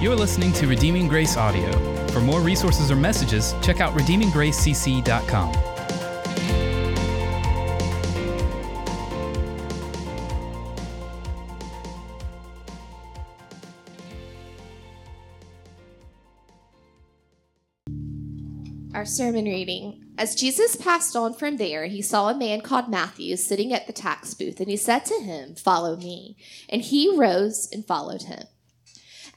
You're listening to Redeeming Grace Audio. For more resources or messages, check out redeeminggracecc.com. Our sermon reading. As Jesus passed on from there, he saw a man called Matthew sitting at the tax booth, and he said to him, Follow me. And he rose and followed him.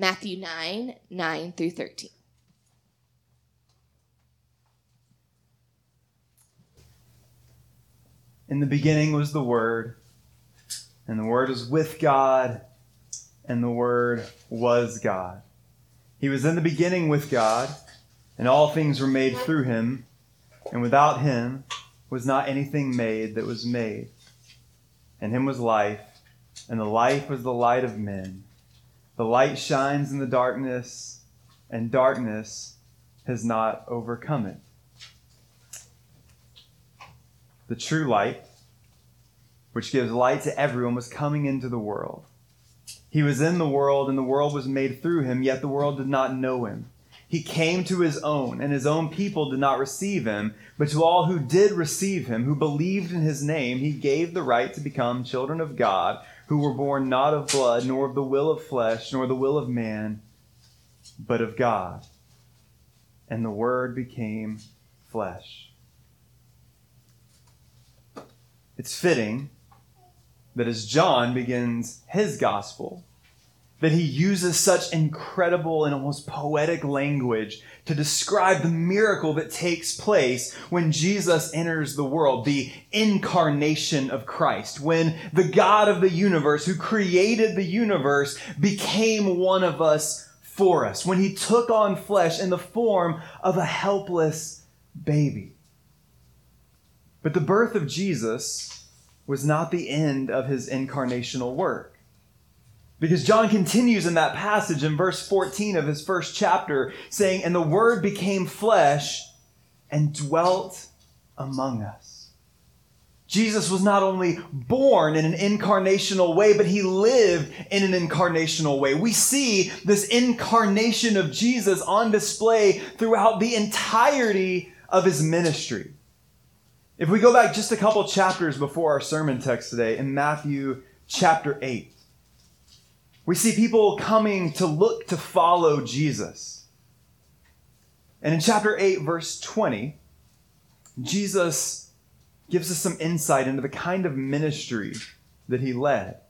Matthew 9 9 through 13. In the beginning was the Word, and the Word was with God, and the Word was God. He was in the beginning with God, and all things were made through him, and without him was not anything made that was made. And him was life, and the life was the light of men. The light shines in the darkness, and darkness has not overcome it. The true light, which gives light to everyone, was coming into the world. He was in the world, and the world was made through him, yet the world did not know him. He came to his own, and his own people did not receive him. But to all who did receive him, who believed in his name, he gave the right to become children of God, who were born not of blood, nor of the will of flesh, nor the will of man, but of God. And the Word became flesh. It's fitting that as John begins his gospel, that he uses such incredible and almost poetic language to describe the miracle that takes place when Jesus enters the world, the incarnation of Christ, when the God of the universe, who created the universe, became one of us for us, when he took on flesh in the form of a helpless baby. But the birth of Jesus was not the end of his incarnational work. Because John continues in that passage in verse 14 of his first chapter, saying, And the Word became flesh and dwelt among us. Jesus was not only born in an incarnational way, but he lived in an incarnational way. We see this incarnation of Jesus on display throughout the entirety of his ministry. If we go back just a couple chapters before our sermon text today, in Matthew chapter 8, we see people coming to look to follow Jesus. And in chapter 8, verse 20, Jesus gives us some insight into the kind of ministry that he led.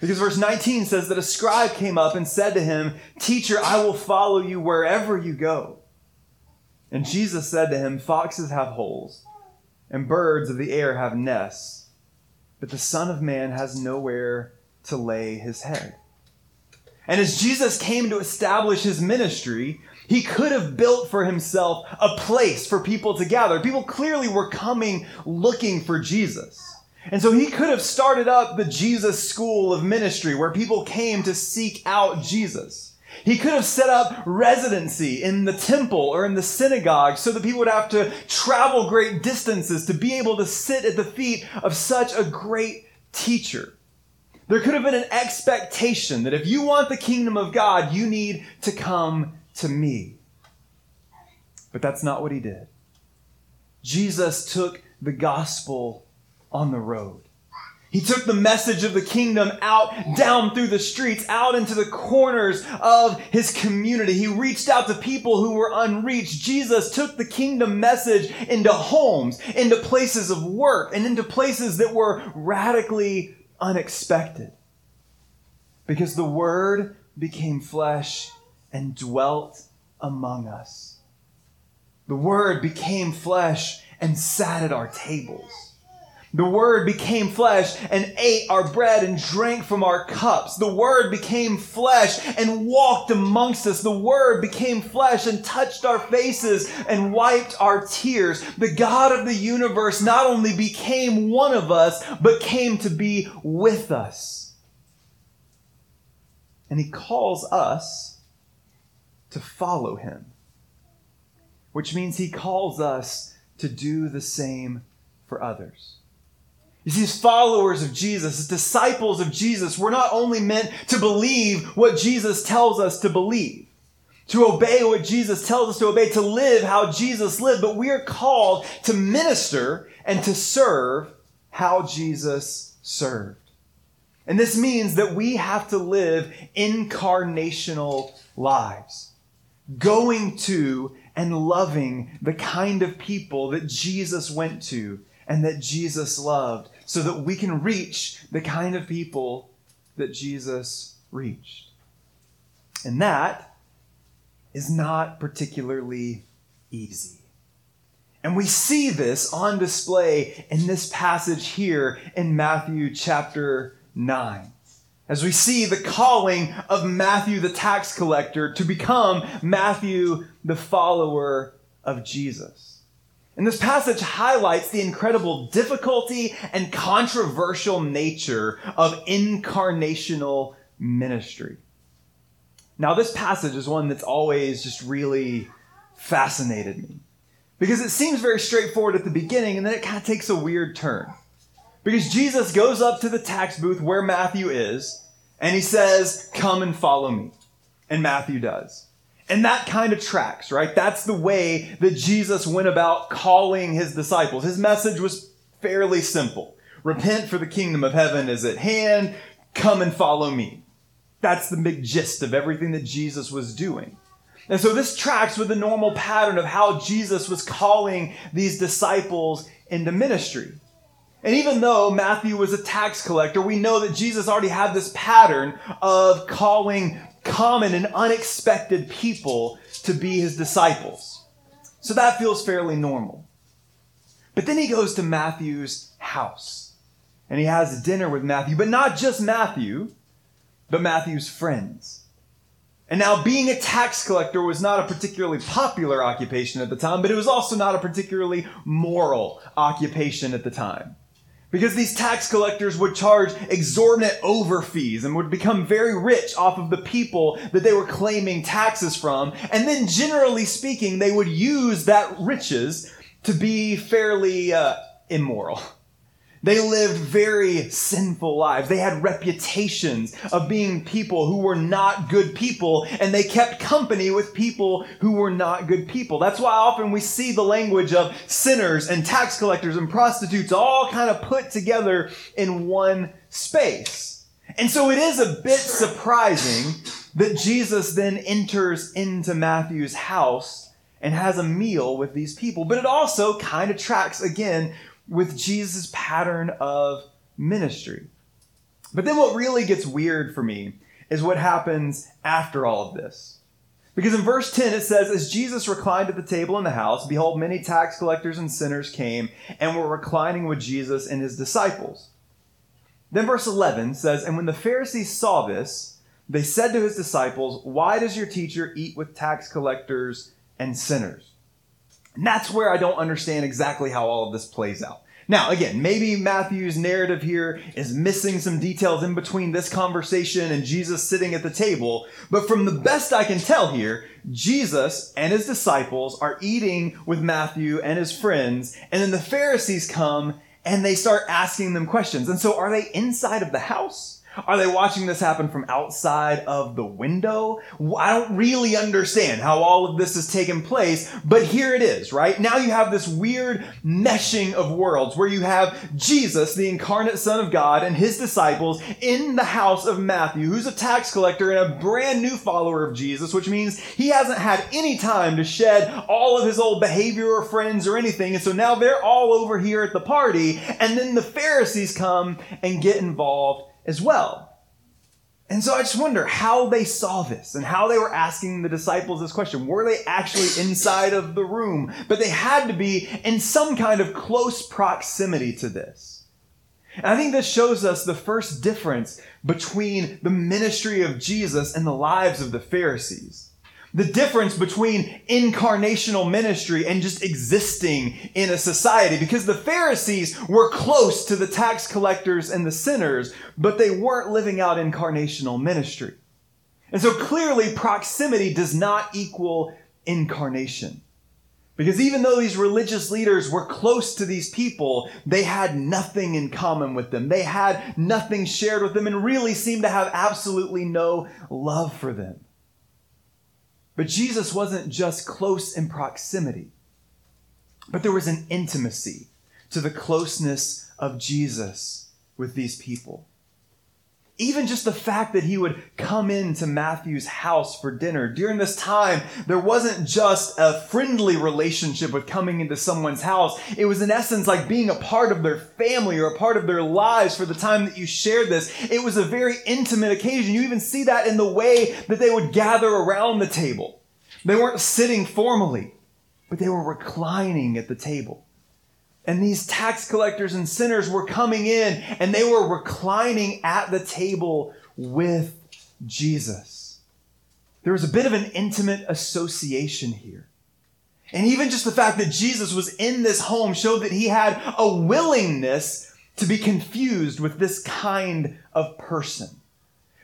Because verse 19 says that a scribe came up and said to him, Teacher, I will follow you wherever you go. And Jesus said to him, Foxes have holes, and birds of the air have nests, but the Son of Man has nowhere to lay his head. And as Jesus came to establish his ministry, he could have built for himself a place for people to gather. People clearly were coming looking for Jesus. And so he could have started up the Jesus school of ministry where people came to seek out Jesus. He could have set up residency in the temple or in the synagogue so that people would have to travel great distances to be able to sit at the feet of such a great teacher. There could have been an expectation that if you want the kingdom of God, you need to come to me. But that's not what he did. Jesus took the gospel on the road. He took the message of the kingdom out, down through the streets, out into the corners of his community. He reached out to people who were unreached. Jesus took the kingdom message into homes, into places of work, and into places that were radically unexpected. Because the Word became flesh and dwelt among us. The Word became flesh and sat at our tables. The Word became flesh and ate our bread and drank from our cups. The Word became flesh and walked amongst us. The Word became flesh and touched our faces and wiped our tears. The God of the universe not only became one of us, but came to be with us. And He calls us to follow Him, which means He calls us to do the same for others. As followers of Jesus, as disciples of Jesus, we're not only meant to believe what Jesus tells us to believe, to obey what Jesus tells us to obey, to live how Jesus lived, but we are called to minister and to serve how Jesus served. And this means that we have to live incarnational lives, going to and loving the kind of people that Jesus went to and that Jesus loved so that we can reach the kind of people that Jesus reached. And that is not particularly easy. And we see this on display in this passage here in Matthew chapter 9. As we see the calling of Matthew the tax collector to become Matthew the follower of Jesus. And this passage highlights the incredible difficulty and controversial nature of incarnational ministry. Now, this passage is one that's always just really fascinated me because it seems very straightforward at the beginning and then it kind of takes a weird turn. Because Jesus goes up to the tax booth where Matthew is and he says, Come and follow me. And Matthew does. And that kind of tracks, right? That's the way that Jesus went about calling his disciples. His message was fairly simple Repent, for the kingdom of heaven is at hand. Come and follow me. That's the big gist of everything that Jesus was doing. And so this tracks with the normal pattern of how Jesus was calling these disciples into ministry. And even though Matthew was a tax collector, we know that Jesus already had this pattern of calling common and unexpected people to be his disciples. So that feels fairly normal. But then he goes to Matthew's house and he has dinner with Matthew, but not just Matthew, but Matthew's friends. And now, being a tax collector was not a particularly popular occupation at the time, but it was also not a particularly moral occupation at the time because these tax collectors would charge exorbitant over fees and would become very rich off of the people that they were claiming taxes from. And then, generally speaking, they would use that riches to be fairly uh, immoral. They lived very sinful lives. They had reputations of being people who were not good people, and they kept company with people who were not good people. That's why often we see the language of sinners and tax collectors and prostitutes all kind of put together in one space. And so it is a bit surprising that Jesus then enters into Matthew's house and has a meal with these people. But it also kind of tracks again with Jesus' pattern of ministry. But then what really gets weird for me is what happens after all of this. Because in verse 10 it says, As Jesus reclined at the table in the house, behold, many tax collectors and sinners came and were reclining with Jesus and his disciples. Then verse 11 says, And when the Pharisees saw this, they said to his disciples, Why does your teacher eat with tax collectors and sinners? And that's where I don't understand exactly how all of this plays out. Now, again, maybe Matthew's narrative here is missing some details in between this conversation and Jesus sitting at the table, but from the best I can tell here, Jesus and his disciples are eating with Matthew and his friends, and then the Pharisees come and they start asking them questions. And so, are they inside of the house? Are they watching this happen from outside of the window? I don't really understand how all of this has taken place, but here it is, right? Now you have this weird meshing of worlds where you have Jesus, the incarnate Son of God, and his disciples in the house of Matthew, who's a tax collector and a brand new follower of Jesus, which means he hasn't had any time to shed all of his old behavior or friends or anything. And so now they're all over here at the party, and then the Pharisees come and get involved as well. And so I just wonder how they saw this and how they were asking the disciples this question. Were they actually inside of the room? But they had to be in some kind of close proximity to this. And I think this shows us the first difference between the ministry of Jesus and the lives of the Pharisees. The difference between incarnational ministry and just existing in a society. Because the Pharisees were close to the tax collectors and the sinners, but they weren't living out incarnational ministry. And so clearly, proximity does not equal incarnation. Because even though these religious leaders were close to these people, they had nothing in common with them. They had nothing shared with them and really seemed to have absolutely no love for them. But Jesus wasn't just close in proximity, but there was an intimacy to the closeness of Jesus with these people. Even just the fact that he would come into Matthew's house for dinner. During this time, there wasn't just a friendly relationship with coming into someone's house. It was in essence like being a part of their family or a part of their lives for the time that you shared this. It was a very intimate occasion. You even see that in the way that they would gather around the table. They weren't sitting formally, but they were reclining at the table. And these tax collectors and sinners were coming in and they were reclining at the table with Jesus. There was a bit of an intimate association here. And even just the fact that Jesus was in this home showed that he had a willingness to be confused with this kind of person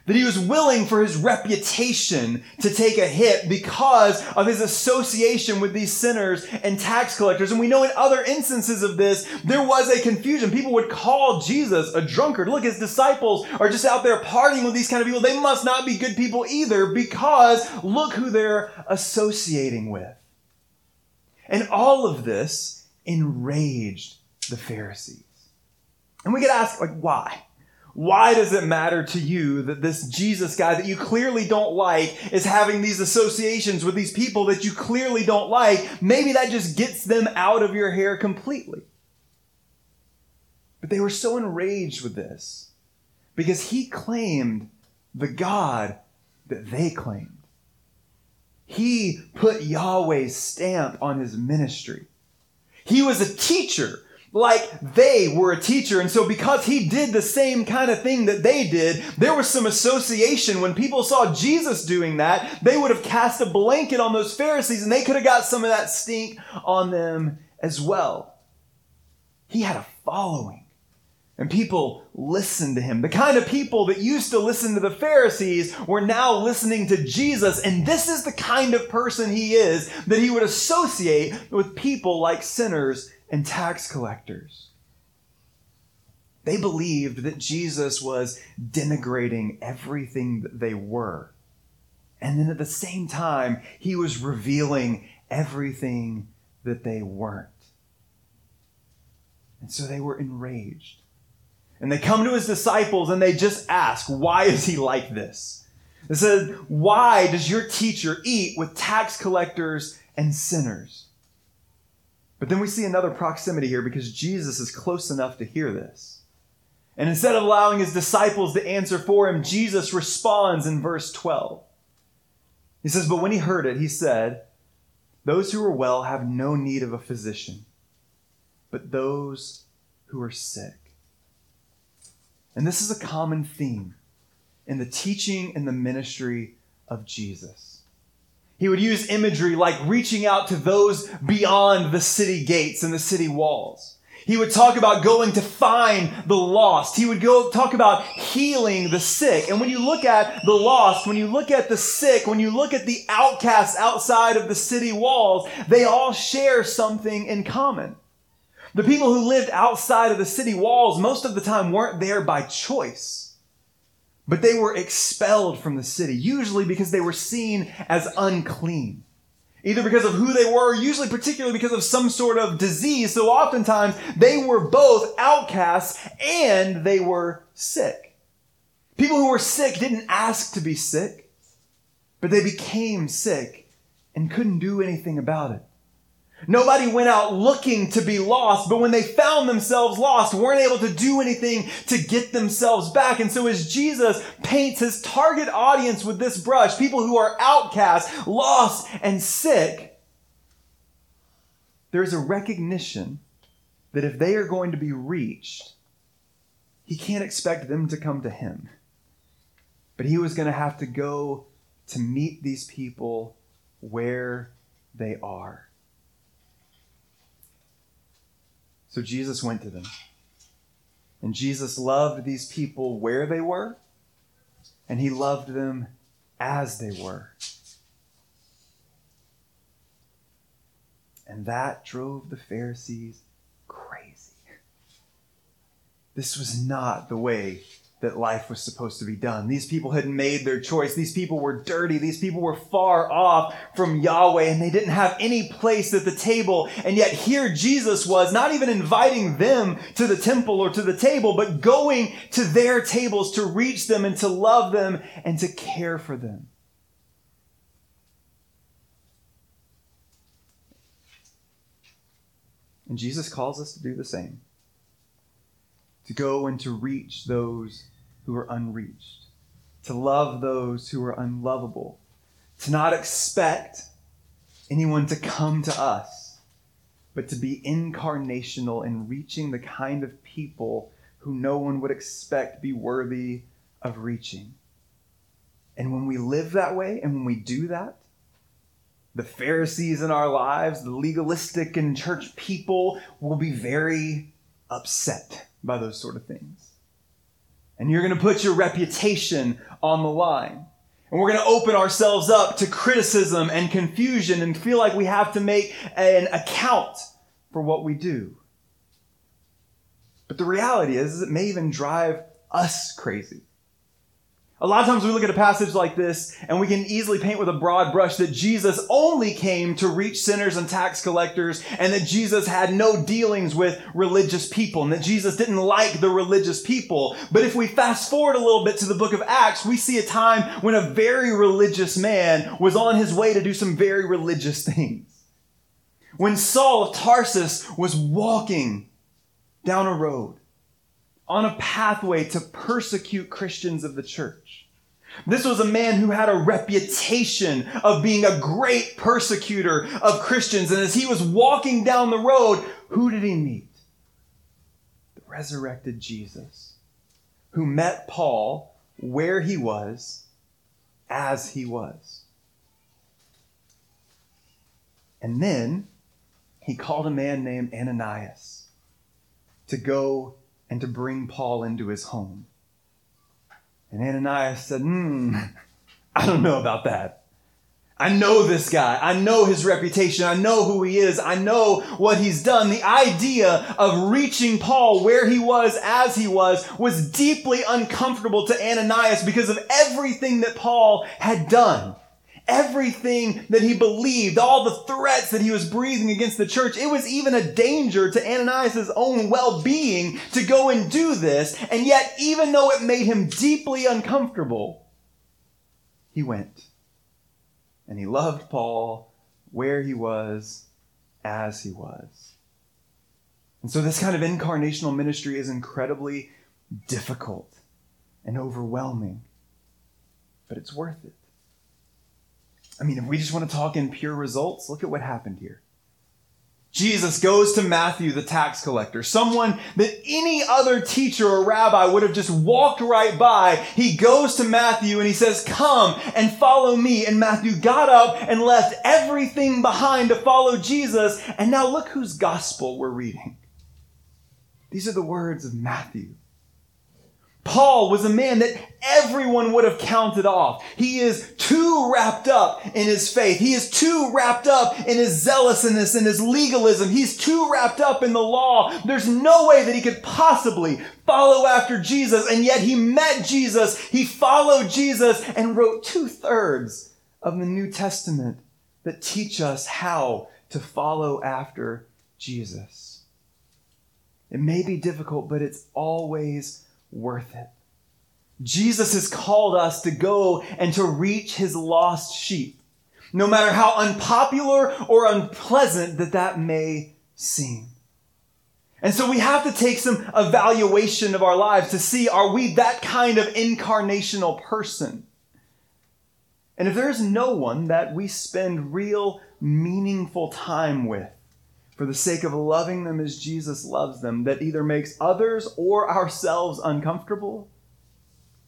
that he was willing for his reputation to take a hit because of his association with these sinners and tax collectors. And we know in other instances of this, there was a confusion. People would call Jesus a drunkard. Look, his disciples are just out there partying with these kind of people. They must not be good people either because look who they're associating with. And all of this enraged the Pharisees. And we get asked, like, why? Why does it matter to you that this Jesus guy that you clearly don't like is having these associations with these people that you clearly don't like? Maybe that just gets them out of your hair completely. But they were so enraged with this because he claimed the God that they claimed. He put Yahweh's stamp on his ministry. He was a teacher like they were a teacher. And so, because he did the same kind of thing that they did, there was some association. When people saw Jesus doing that, they would have cast a blanket on those Pharisees and they could have got some of that stink on them as well. He had a following. And people listened to him. The kind of people that used to listen to the Pharisees were now listening to Jesus. And this is the kind of person he is that he would associate with people like sinners and tax collectors. They believed that Jesus was denigrating everything that they were. And then at the same time, he was revealing everything that they weren't. And so they were enraged. And they come to his disciples and they just ask, Why is he like this? It says, Why does your teacher eat with tax collectors and sinners? But then we see another proximity here because Jesus is close enough to hear this. And instead of allowing his disciples to answer for him, Jesus responds in verse 12. He says, But when he heard it, he said, Those who are well have no need of a physician, but those who are sick. And this is a common theme in the teaching and the ministry of Jesus. He would use imagery like reaching out to those beyond the city gates and the city walls. He would talk about going to find the lost. He would go talk about healing the sick. And when you look at the lost, when you look at the sick, when you look at the outcasts outside of the city walls, they all share something in common. The people who lived outside of the city walls most of the time weren't there by choice. But they were expelled from the city, usually because they were seen as unclean. Either because of who they were, usually particularly because of some sort of disease. So oftentimes they were both outcasts and they were sick. People who were sick didn't ask to be sick, but they became sick and couldn't do anything about it. Nobody went out looking to be lost, but when they found themselves lost, weren't able to do anything to get themselves back. And so as Jesus paints his target audience with this brush, people who are outcast, lost, and sick, there's a recognition that if they are going to be reached, he can't expect them to come to him. But he was going to have to go to meet these people where they are. So Jesus went to them. And Jesus loved these people where they were, and he loved them as they were. And that drove the Pharisees crazy. This was not the way that life was supposed to be done. These people had made their choice. These people were dirty. These people were far off from Yahweh and they didn't have any place at the table. And yet here Jesus was not even inviting them to the temple or to the table, but going to their tables to reach them and to love them and to care for them. And Jesus calls us to do the same to go and to reach those who are unreached, to love those who are unlovable, to not expect anyone to come to us, but to be incarnational in reaching the kind of people who no one would expect be worthy of reaching. And when we live that way and when we do that, the Pharisees in our lives, the legalistic and church people will be very upset by those sort of things. And you're going to put your reputation on the line. And we're going to open ourselves up to criticism and confusion and feel like we have to make an account for what we do. But the reality is, is it may even drive us crazy. A lot of times we look at a passage like this and we can easily paint with a broad brush that Jesus only came to reach sinners and tax collectors and that Jesus had no dealings with religious people and that Jesus didn't like the religious people. But if we fast forward a little bit to the book of Acts, we see a time when a very religious man was on his way to do some very religious things. When Saul of Tarsus was walking down a road on a pathway to persecute Christians of the church. This was a man who had a reputation of being a great persecutor of Christians. And as he was walking down the road, who did he meet? The resurrected Jesus, who met Paul where he was, as he was. And then he called a man named Ananias to go and to bring Paul into his home. And Ananias said, Hmm, I don't know about that. I know this guy. I know his reputation. I know who he is. I know what he's done. The idea of reaching Paul where he was as he was was deeply uncomfortable to Ananias because of everything that Paul had done everything that he believed, all the threats that he was breathing against the church. It was even a danger to Ananias' own well-being to go and do this. And yet, even though it made him deeply uncomfortable, he went. And he loved Paul where he was, as he was. And so this kind of incarnational ministry is incredibly difficult and overwhelming, but it's worth it. I mean, if we just want to talk in pure results, look at what happened here. Jesus goes to Matthew, the tax collector, someone that any other teacher or rabbi would have just walked right by. He goes to Matthew and he says, Come and follow me. And Matthew got up and left everything behind to follow Jesus. And now look whose gospel we're reading. These are the words of Matthew. Paul was a man that everyone would have counted off. He is too wrapped up in his faith. He is too wrapped up in his zealousness and his legalism. He's too wrapped up in the law. There's no way that he could possibly follow after Jesus. And yet he met Jesus. He followed Jesus and wrote two thirds of the New Testament that teach us how to follow after Jesus. It may be difficult, but it's always worth it. Jesus has called us to go and to reach his lost sheep, no matter how unpopular or unpleasant that that may seem. And so we have to take some evaluation of our lives to see are we that kind of incarnational person? And if there is no one that we spend real meaningful time with, for the sake of loving them as Jesus loves them, that either makes others or ourselves uncomfortable,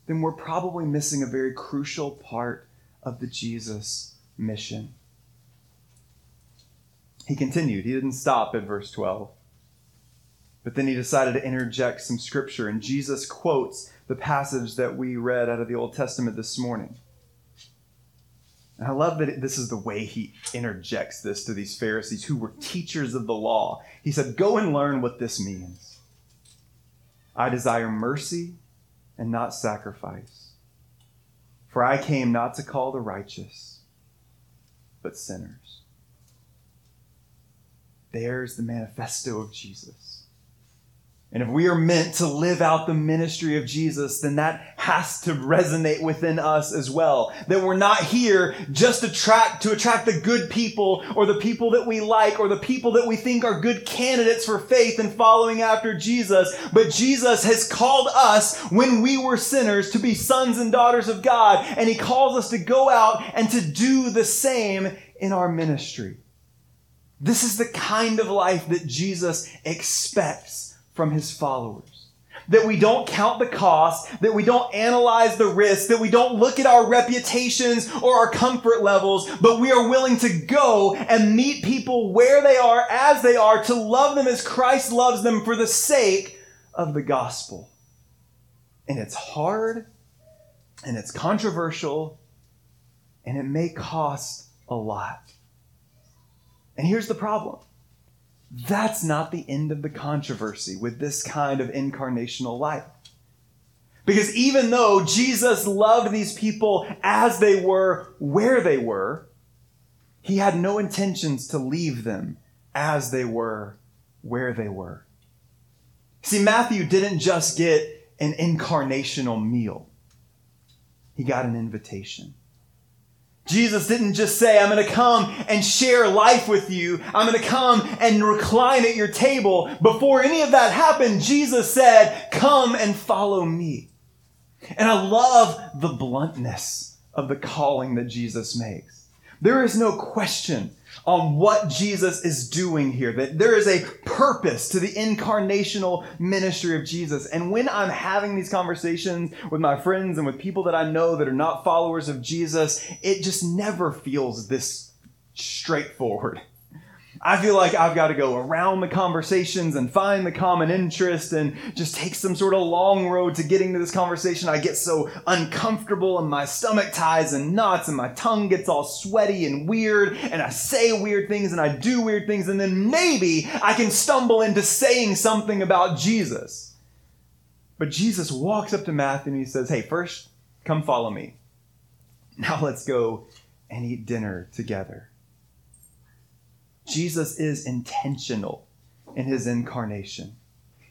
then we're probably missing a very crucial part of the Jesus mission. He continued. He didn't stop at verse 12. But then he decided to interject some scripture, and Jesus quotes the passage that we read out of the Old Testament this morning. And I love that this is the way he interjects this to these Pharisees who were teachers of the law. He said, Go and learn what this means. I desire mercy and not sacrifice. For I came not to call the righteous, but sinners. There's the manifesto of Jesus. And if we are meant to live out the ministry of Jesus, then that has to resonate within us as well. That we're not here just to attract, to attract the good people or the people that we like or the people that we think are good candidates for faith and following after Jesus. But Jesus has called us when we were sinners to be sons and daughters of God. And he calls us to go out and to do the same in our ministry. This is the kind of life that Jesus expects from his followers. That we don't count the cost, that we don't analyze the risk, that we don't look at our reputations or our comfort levels, but we are willing to go and meet people where they are, as they are, to love them as Christ loves them for the sake of the gospel. And it's hard, and it's controversial, and it may cost a lot. And here's the problem that's not the end of the controversy with this kind of incarnational life. Because even though Jesus loved these people as they were, where they were, he had no intentions to leave them as they were, where they were. See, Matthew didn't just get an incarnational meal, he got an invitation. Jesus didn't just say, I'm going to come and share life with you. I'm going to come and recline at your table. Before any of that happened, Jesus said, Come and follow me. And I love the bluntness of the calling that Jesus makes. There is no question on what Jesus is doing here, that there is a purpose to the incarnational ministry of Jesus. And when I'm having these conversations with my friends and with people that I know that are not followers of Jesus, it just never feels this straightforward. I feel like I've got to go around the conversations and find the common interest and just take some sort of long road to getting to this conversation. I get so uncomfortable and my stomach ties and knots and my tongue gets all sweaty and weird and I say weird things and I do weird things and then maybe I can stumble into saying something about Jesus. But Jesus walks up to Matthew and he says, Hey, first, come follow me. Now let's go and eat dinner together. Jesus is intentional in his incarnation.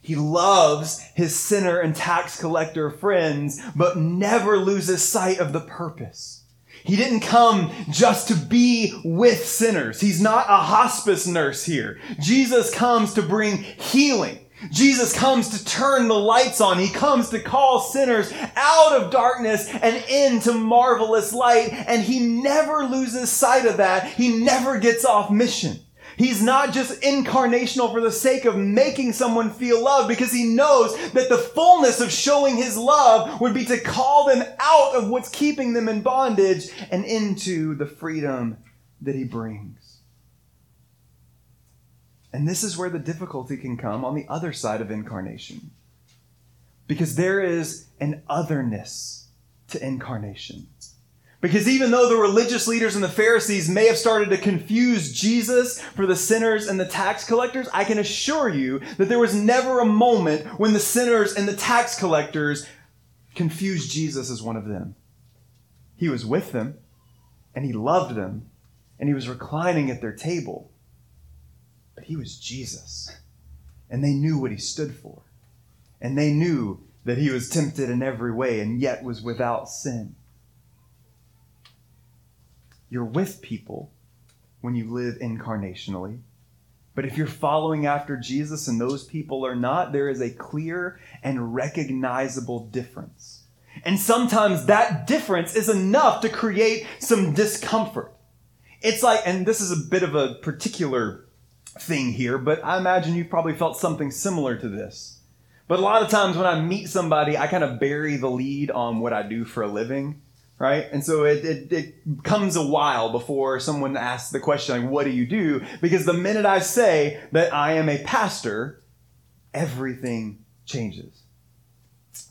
He loves his sinner and tax collector friends, but never loses sight of the purpose. He didn't come just to be with sinners. He's not a hospice nurse here. Jesus comes to bring healing. Jesus comes to turn the lights on. He comes to call sinners out of darkness and into marvelous light. And he never loses sight of that. He never gets off mission. He's not just incarnational for the sake of making someone feel love because he knows that the fullness of showing his love would be to call them out of what's keeping them in bondage and into the freedom that he brings. And this is where the difficulty can come on the other side of incarnation. Because there is an otherness to incarnation. Because even though the religious leaders and the Pharisees may have started to confuse Jesus for the sinners and the tax collectors, I can assure you that there was never a moment when the sinners and the tax collectors confused Jesus as one of them. He was with them, and he loved them, and he was reclining at their table. But he was Jesus, and they knew what he stood for, and they knew that he was tempted in every way and yet was without sin. You're with people when you live incarnationally. But if you're following after Jesus and those people are not, there is a clear and recognizable difference. And sometimes that difference is enough to create some discomfort. It's like, and this is a bit of a particular thing here, but I imagine you've probably felt something similar to this. But a lot of times when I meet somebody, I kind of bury the lead on what I do for a living, right? And so it, it, it comes a while before someone asks the question, like, what do you do? Because the minute I say that I am a pastor, everything changes.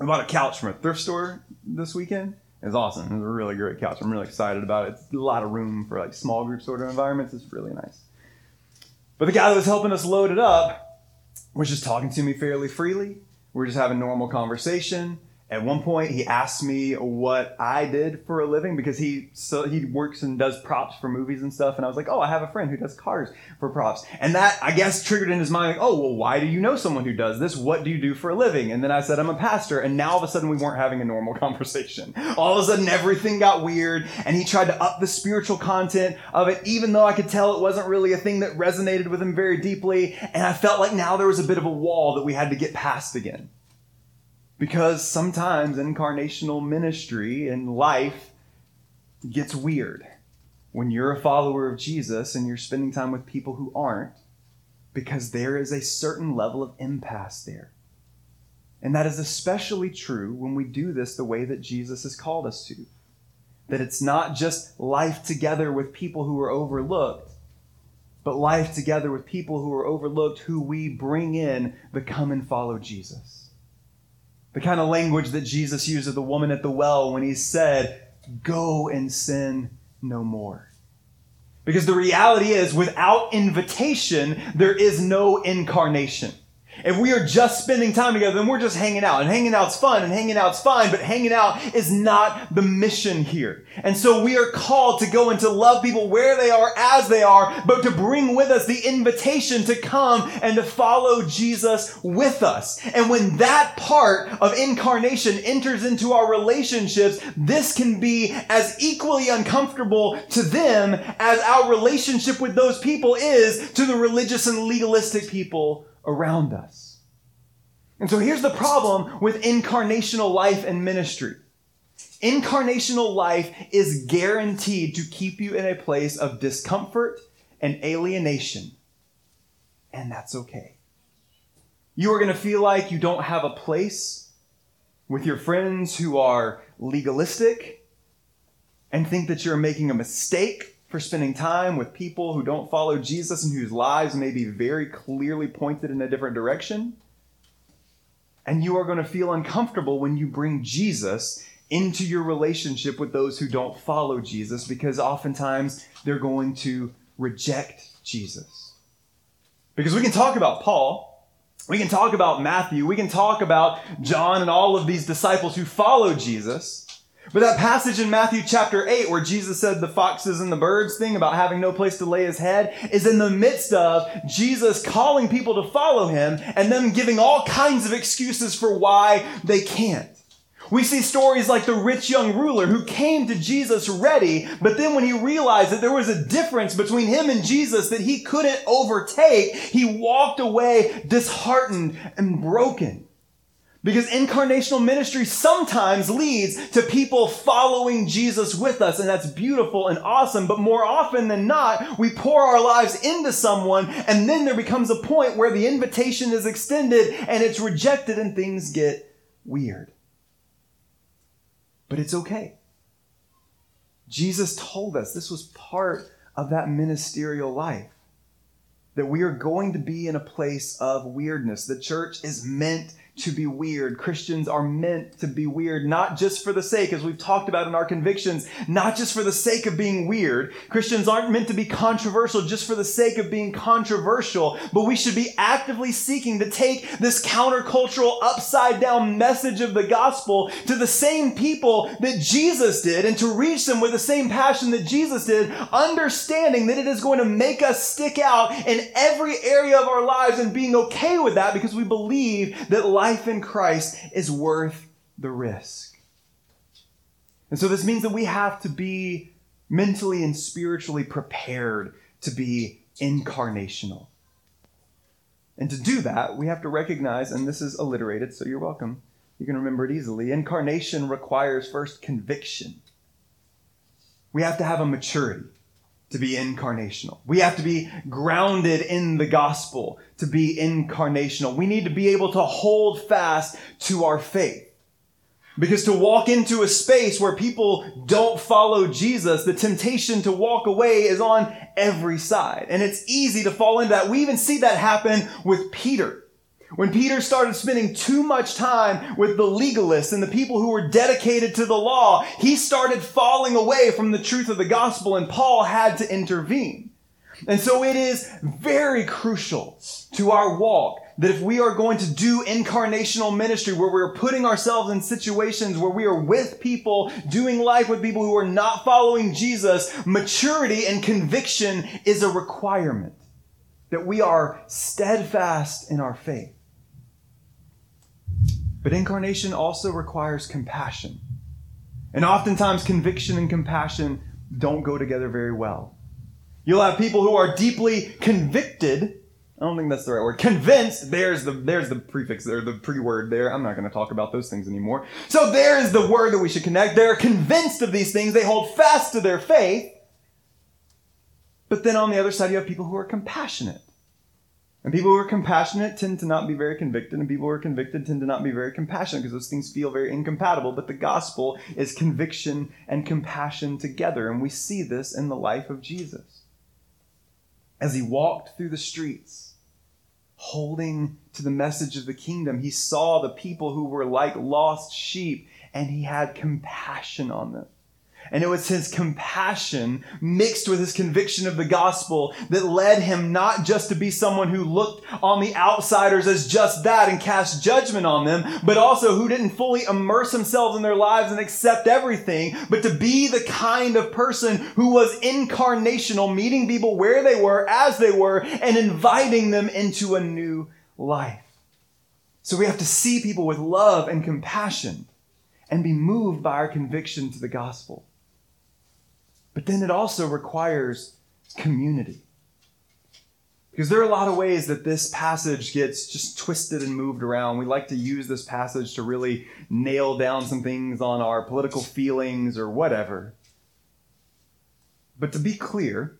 I bought a couch from a thrift store this weekend. It's awesome. It's a really great couch. I'm really excited about it. It's a lot of room for like small group sort of environments. It's really nice. But the guy that was helping us load it up was just talking to me fairly freely. We are just having normal conversation. At one point, he asked me what I did for a living because he so he works and does props for movies and stuff. And I was like, "Oh, I have a friend who does cars for props." And that I guess triggered in his mind, like, "Oh, well, why do you know someone who does this? What do you do for a living?" And then I said, "I'm a pastor." And now all of a sudden, we weren't having a normal conversation. All of a sudden, everything got weird, and he tried to up the spiritual content of it, even though I could tell it wasn't really a thing that resonated with him very deeply. And I felt like now there was a bit of a wall that we had to get past again. Because sometimes incarnational ministry and life gets weird when you're a follower of Jesus and you're spending time with people who aren't, because there is a certain level of impasse there. And that is especially true when we do this the way that Jesus has called us to. That it's not just life together with people who are overlooked, but life together with people who are overlooked who we bring in the come and follow Jesus. The kind of language that Jesus used with the woman at the well when he said, Go and sin no more. Because the reality is, without invitation, there is no incarnation. If we are just spending time together, then we're just hanging out. And hanging out's fun, and hanging out's fine, but hanging out is not the mission here. And so we are called to go and to love people where they are as they are, but to bring with us the invitation to come and to follow Jesus with us. And when that part of incarnation enters into our relationships, this can be as equally uncomfortable to them as our relationship with those people is to the religious and legalistic people around us. And so here's the problem with incarnational life and ministry. Incarnational life is guaranteed to keep you in a place of discomfort and alienation. And that's okay. You are going to feel like you don't have a place with your friends who are legalistic and think that you're making a mistake for spending time with people who don't follow Jesus and whose lives may be very clearly pointed in a different direction. And you are going to feel uncomfortable when you bring Jesus into your relationship with those who don't follow Jesus because oftentimes they're going to reject Jesus. Because we can talk about Paul, we can talk about Matthew, we can talk about John and all of these disciples who follow Jesus. But that passage in Matthew chapter 8 where Jesus said the foxes and the birds thing about having no place to lay his head is in the midst of Jesus calling people to follow him and them giving all kinds of excuses for why they can't. We see stories like the rich young ruler who came to Jesus ready, but then when he realized that there was a difference between him and Jesus that he couldn't overtake, he walked away disheartened and broken. Because incarnational ministry sometimes leads to people following Jesus with us, and that's beautiful and awesome. But more often than not, we pour our lives into someone, and then there becomes a point where the invitation is extended and it's rejected, and things get weird. But it's okay. Jesus told us this was part of that ministerial life. That we are going to be in a place of weirdness. The church is meant to be weird. Christians are meant to be weird, not just for the sake, as we've talked about in our convictions, not just for the sake of being weird. Christians aren't meant to be controversial just for the sake of being controversial, but we should be actively seeking to take this countercultural, upside down message of the gospel to the same people that Jesus did and to reach them with the same passion that Jesus did, understanding that it is going to make us stick out in every area of our lives and being okay with that because we believe that life life in Christ is worth the risk. And so this means that we have to be mentally and spiritually prepared to be incarnational. And to do that, we have to recognize, and this is alliterated, so you're welcome. You can remember it easily. Incarnation requires first conviction. We have to have a maturity. To be incarnational. We have to be grounded in the gospel to be incarnational. We need to be able to hold fast to our faith. Because to walk into a space where people don't follow Jesus, the temptation to walk away is on every side. And it's easy to fall into that. We even see that happen with Peter. When Peter started spending too much time with the legalists and the people who were dedicated to the law, he started falling away from the truth of the gospel and Paul had to intervene. And so it is very crucial to our walk that if we are going to do incarnational ministry where we're putting ourselves in situations where we are with people, doing life with people who are not following Jesus, maturity and conviction is a requirement. That we are steadfast in our faith. But incarnation also requires compassion. And oftentimes, conviction and compassion don't go together very well. You'll have people who are deeply convicted. I don't think that's the right word. Convinced. There's the there's the prefix there, the pre-word there. I'm not going to talk about those things anymore. So there is the word that we should connect. They're convinced of these things. They hold fast to their faith. But then on the other side, you have people who are compassionate. And people who are compassionate tend to not be very convicted, and people who are convicted tend to not be very compassionate because those things feel very incompatible. But the gospel is conviction and compassion together, and we see this in the life of Jesus. As he walked through the streets, holding to the message of the kingdom, he saw the people who were like lost sheep, and he had compassion on them. And it was his compassion mixed with his conviction of the gospel that led him not just to be someone who looked on the outsiders as just that and cast judgment on them, but also who didn't fully immerse himself in their lives and accept everything, but to be the kind of person who was incarnational, meeting people where they were, as they were, and inviting them into a new life. So we have to see people with love and compassion and be moved by our conviction to the gospel. But then it also requires community. Because there are a lot of ways that this passage gets just twisted and moved around. We like to use this passage to really nail down some things on our political feelings or whatever. But to be clear,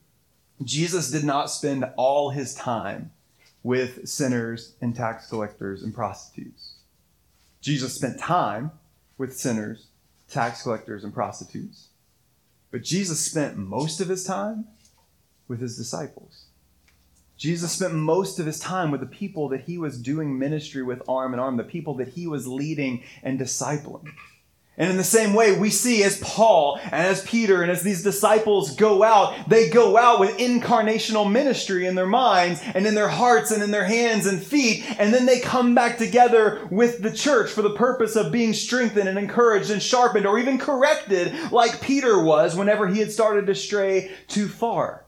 Jesus did not spend all his time with sinners and tax collectors and prostitutes. Jesus spent time with sinners, tax collectors, and prostitutes. But Jesus spent most of his time with his disciples. Jesus spent most of his time with the people that he was doing ministry with arm in arm, the people that he was leading and discipling. And in the same way, we see as Paul and as Peter and as these disciples go out, they go out with incarnational ministry in their minds and in their hearts and in their hands and feet. And then they come back together with the church for the purpose of being strengthened and encouraged and sharpened or even corrected like Peter was whenever he had started to stray too far.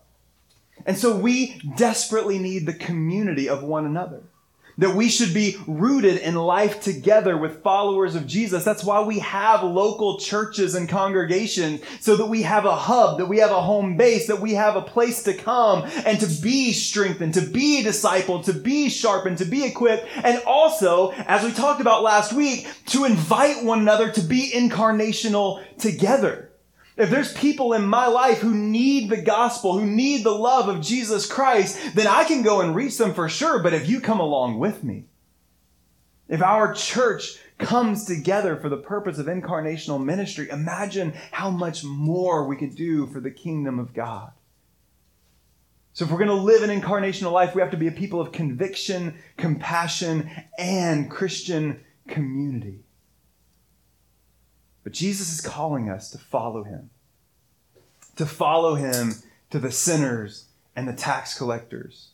And so we desperately need the community of one another that we should be rooted in life together with followers of Jesus. That's why we have local churches and congregations so that we have a hub, that we have a home base, that we have a place to come and to be strengthened, to be discipled, to be sharpened, to be equipped, and also, as we talked about last week, to invite one another to be incarnational together. If there's people in my life who need the gospel, who need the love of Jesus Christ, then I can go and reach them for sure. But if you come along with me, if our church comes together for the purpose of incarnational ministry, imagine how much more we could do for the kingdom of God. So, if we're going to live an incarnational life, we have to be a people of conviction, compassion, and Christian community. But Jesus is calling us to follow him, to follow him to the sinners and the tax collectors,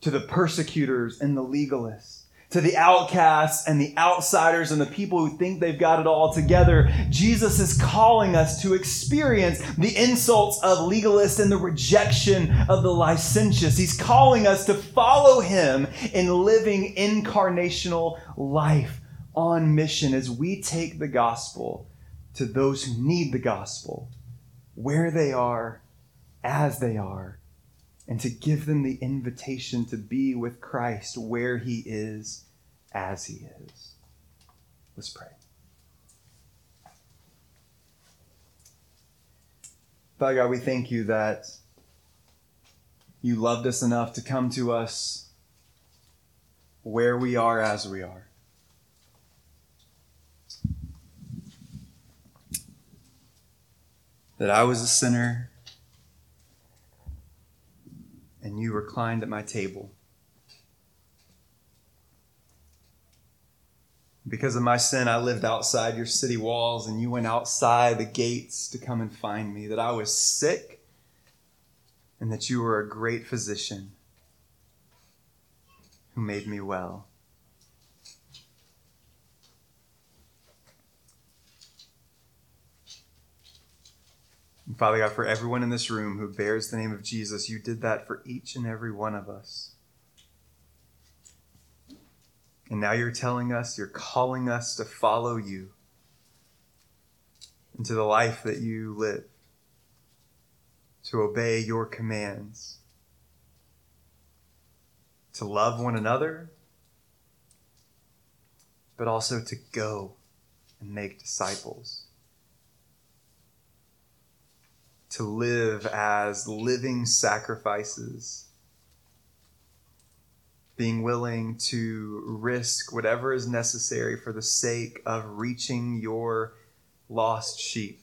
to the persecutors and the legalists, to the outcasts and the outsiders and the people who think they've got it all together. Jesus is calling us to experience the insults of legalists and the rejection of the licentious. He's calling us to follow him in living incarnational life on mission as we take the gospel to those who need the gospel where they are, as they are, and to give them the invitation to be with Christ where he is, as he is. Let's pray. Father God, we thank you that you loved us enough to come to us where we are as we are. That I was a sinner and you reclined at my table. Because of my sin, I lived outside your city walls, and you went outside the gates to come and find me. That I was sick, and that you were a great physician who made me well. Father God, for everyone in this room who bears the name of Jesus, you did that for each and every one of us. And now you're telling us, you're calling us to follow you into the life that you live, to obey your commands, to love one another, but also to go and make disciples, to live as living sacrifices being willing to risk whatever is necessary for the sake of reaching your lost sheep,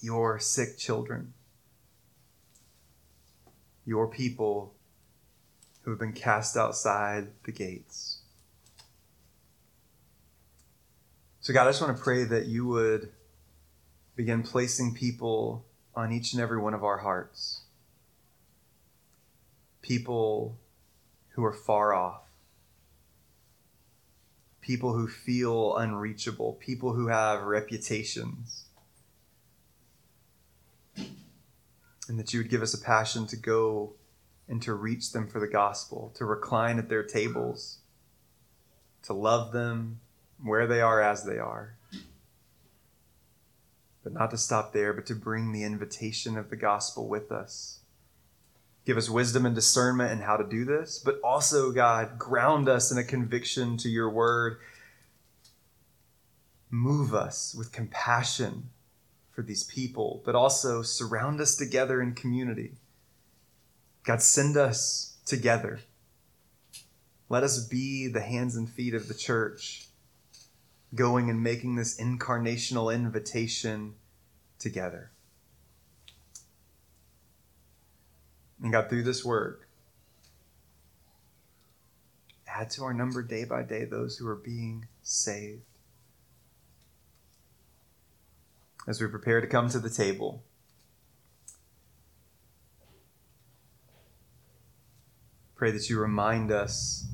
your sick children, your people who have been cast outside the gates. So, God, I just want to pray that you would begin placing people on each and every one of our hearts. People who are far off, people who feel unreachable, people who have reputations. And that you would give us a passion to go and to reach them for the gospel, to recline at their tables, to love them where they are as they are. But not to stop there, but to bring the invitation of the gospel with us Give us wisdom and discernment in how to do this, but also, God, ground us in a conviction to your word. Move us with compassion for these people, but also surround us together in community. God, send us together. Let us be the hands and feet of the church, going and making this incarnational invitation together. and God, through this work, add to our number day by day those who are being saved. As we prepare to come to the table, pray that you remind us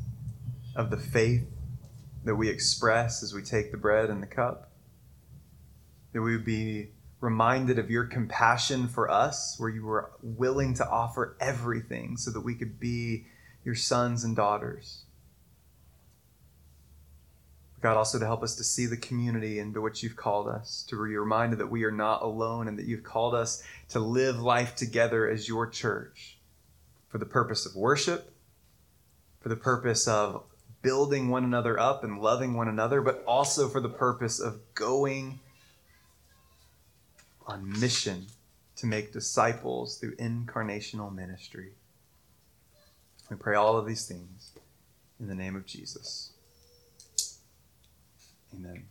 of the faith that we express as we take the bread and the cup, that we would be reminded of your compassion for us, where you were willing to offer everything so that we could be your sons and daughters. God, also to help us to see the community into which you've called us, to be reminded that we are not alone and that you've called us to live life together as your church for the purpose of worship, for the purpose of building one another up and loving one another, but also for the purpose of going on mission to make disciples through incarnational ministry. We pray all of these things in the name of Jesus. Amen.